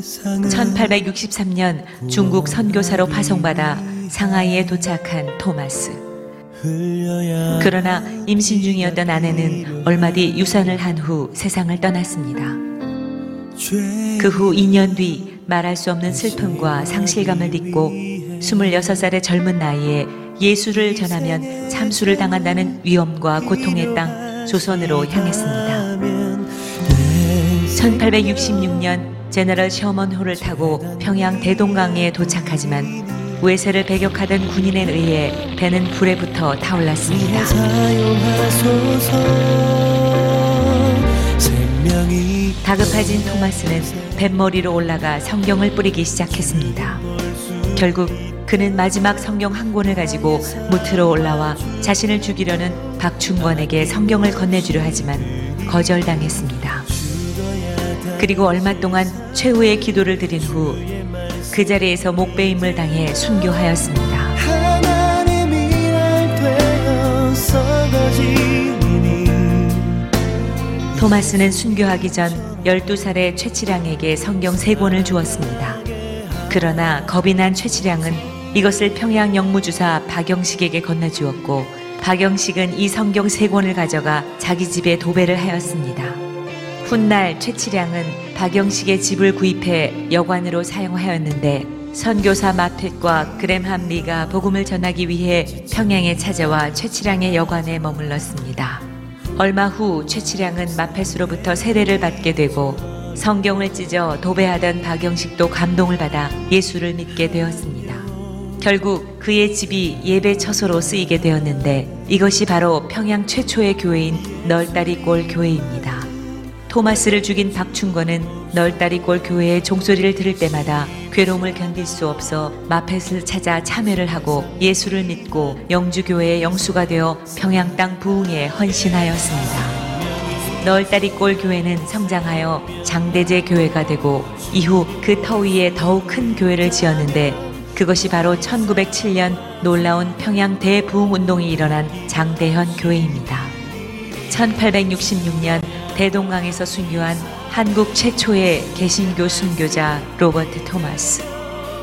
1863년 중국 선교사로 파송받아 상하이에 도착한 토마스. 그러나 임신 중이었던 아내는 얼마 뒤 유산을 한 후 세상을 떠났습니다. 그 후 2년 뒤 말할 수 없는 슬픔과 상실감을 딛고 26살의 젊은 나이에 예수를 전하면 참수를 당한다는 위험과 고통의 땅 조선으로 향했습니다. 1866년 제너럴 셔먼호를 타고 평양 대동강에 도착하지만 외세를 배격하던 군인에 의해 배는 불에 붙어 타올랐습니다. 다급해진 토마스는 뱃머리로 올라가 성경을 뿌리기 시작했습니다. 결국 그는 마지막 성경 한 권을 가지고 무트로 올라와 자신을 죽이려는 박충권에게 성경을 건네주려 하지만 거절당했습니다. 그리고 얼마 동안 최후의 기도를 드린 후 그 자리에서 목배임을 당해 순교하였습니다. 토마스는 순교하기 전 12살의 최치량에게 성경 세 권을 주었습니다. 그러나 겁이 난 최치량은 이것을 평양 영무주사 박영식에게 건네주었고 박영식은 이 성경 세 권을 가져가 자기 집에 도배를 하였습니다. 훗날 최치량은 박영식의 집을 구입해 여관으로 사용하였는데 선교사 마텟과 그램함 리가 복음을 전하기 위해 평양에 찾아와 최치량의 여관에 머물렀습니다. 얼마 후 최치량은 마펫으로부터 세례를 받게 되고 성경을 찢어 도배하던 박영식도 감동을 받아 예수를 믿게 되었습니다. 결국 그의 집이 예배 처소로 쓰이게 되었는데 이것이 바로 평양 최초의 교회인 널다리골 교회입니다. 토마스를 죽인 박충권은 널다리골 교회의 종소리를 들을 때마다 괴로움을 견딜 수 없어 마펫을 찾아 참여를 하고 예수를 믿고 영주교회의 영수가 되어 평양 땅 부흥에 헌신하였습니다. 널다리골 교회는 성장하여 장대제 교회가 되고 이후 그 터 위에 더욱 큰 교회를 지었는데 그것이 바로 1907년 놀라운 평양 대부흥 운동이 일어난 장대현 교회입니다. 1866년 대동강에서 순교한 한국 최초의 개신교 순교자 로버트 토마스.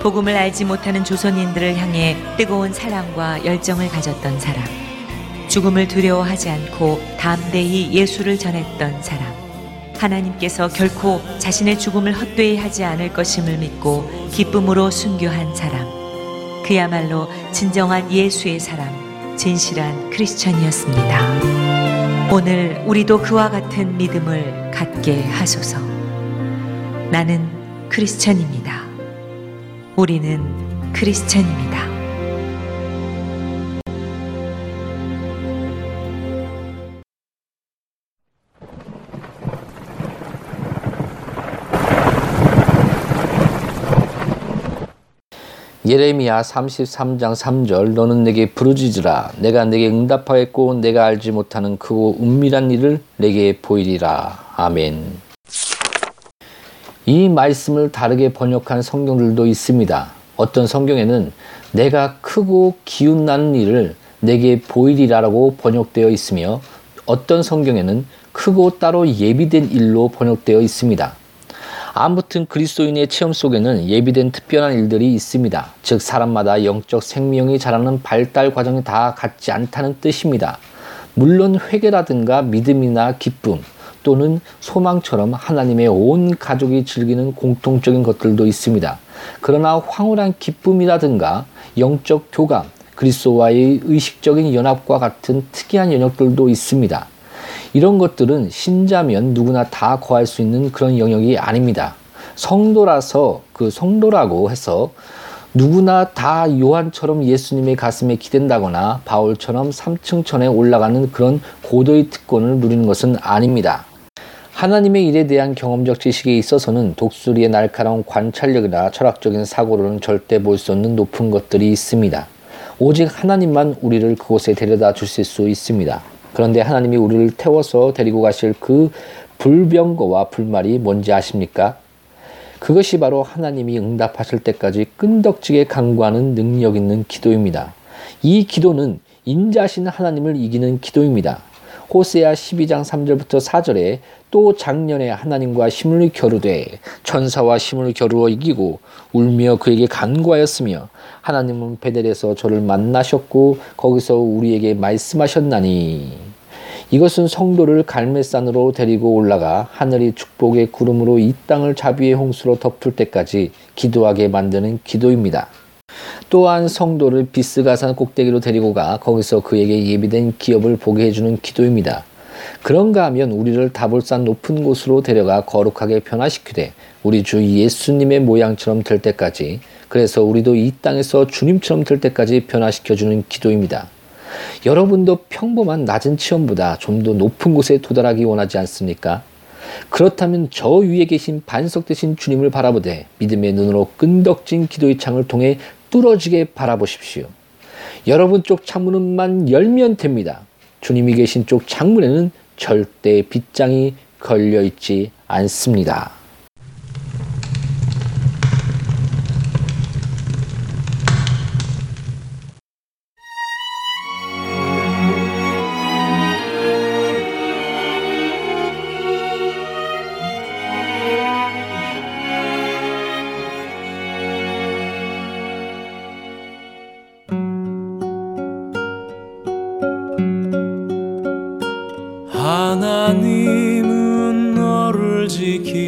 복음을 알지 못하는 조선인들을 향해 뜨거운 사랑과 열정을 가졌던 사람. 죽음을 두려워하지 않고 담대히 예수를 전했던 사람. 하나님께서 결코 자신의 죽음을 헛되이 하지 않을 것임을 믿고 기쁨으로 순교한 사람. 그야말로 진정한 예수의 사람, 진실한 크리스천이었습니다. 오늘 우리도 그와 같은 믿음을 갖게 하소서. 나는 크리스천입니다. 우리는 크리스천입니다. 예레미야 33장 3절 너는 내게 부르짖으라 내가 내게 응답하였고 내가 알지 못하는 크고 은밀한 일을 내게 보이리라 아멘. 이 말씀을 다르게 번역한 성경들도 있습니다. 어떤 성경에는 내가 크고 기운나는 일을 내게 보이리라라고 번역되어 있으며 어떤 성경에는 크고 따로 예비된 일로 번역되어 있습니다. 아무튼 그리스도인의 체험 속에는 예비된 특별한 일들이 있습니다. 즉 사람마다 영적 생명이 자라는 발달 과정이 다 같지 않다는 뜻입니다. 물론 회개라든가 믿음이나 기쁨 또는 소망처럼 하나님의 온 가족이 즐기는 공통적인 것들도 있습니다. 그러나 황홀한 기쁨이라든가 영적 교감, 그리스도와의 의식적인 연합과 같은 특이한 영역들도 있습니다. 이런 것들은 신자면 누구나 다 거할 수 있는 그런 영역이 아닙니다. 성도라서 그 성도라고 해서 누구나 다 요한처럼 예수님의 가슴에 기댄다거나 바울처럼 3층천에 올라가는 그런 고도의 특권을 누리는 것은 아닙니다. 하나님의 일에 대한 경험적 지식에 있어서는 독수리의 날카로운 관찰력이나 철학적인 사고로는 절대 볼 수 없는 높은 것들이 있습니다. 오직 하나님만 우리를 그곳에 데려다 주실 수 있습니다. 그런데 하나님이 우리를 태워서 데리고 가실 그 불병거와 불말이 뭔지 아십니까? 그것이 바로 하나님이 응답하실 때까지 끈덕지게 강구하는 능력 있는 기도입니다. 이 기도는 인자신 하나님을 이기는 기도입니다. 호세아 12장 3절부터 4절에 또 작년에 하나님과 힘을 겨루되 천사와 힘을 겨루어 이기고 울며 그에게 간구하였으며 하나님은 베델에서 저를 만나셨고 거기서 우리에게 말씀하셨나니 이것은 성도를 갈매산으로 데리고 올라가 하늘이 축복의 구름으로 이 땅을 자비의 홍수로 덮을 때까지 기도하게 만드는 기도입니다. 또한 성도를 비스가산 꼭대기로 데리고 가 거기서 그에게 예비된 기업을 보게 해주는 기도입니다. 그런가 하면 우리를 다볼산 높은 곳으로 데려가 거룩하게 변화시키되 우리 주 예수님의 모양처럼 될 때까지 그래서 우리도 이 땅에서 주님처럼 될 때까지 변화시켜주는 기도입니다. 여러분도 평범한 낮은 체험보다 좀 더 높은 곳에 도달하기 원하지 않습니까? 그렇다면 저 위에 계신 반석 되신 주님을 바라보되 믿음의 눈으로 끈덕진 기도의 창을 통해 뚫어지게 바라보십시오. 여러분 쪽 창문만 열면 됩니다. 주님이 계신 쪽 창문에는 절대 빗장이 걸려 있지 않습니다.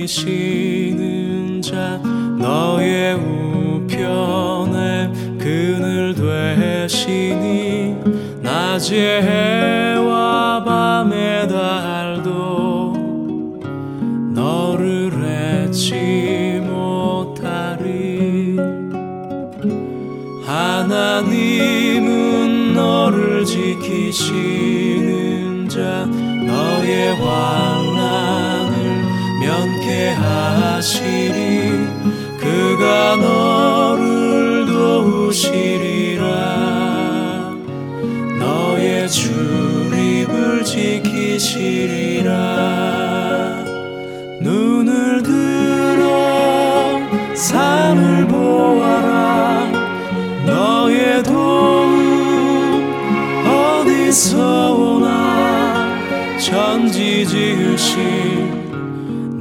지키시는 자 너의 우편에 그늘 되시니 낮에 해와 밤의 달도 너를 잊지 못하리. 하나님은 너를 지키시는 자 너의 환난 을 면케하시리. 그가 너를 도우시리라. 너의 출입을 지키시리라. 눈을 들어 산을 보아라. 너의 도움 어디서 오나. 천지 지으신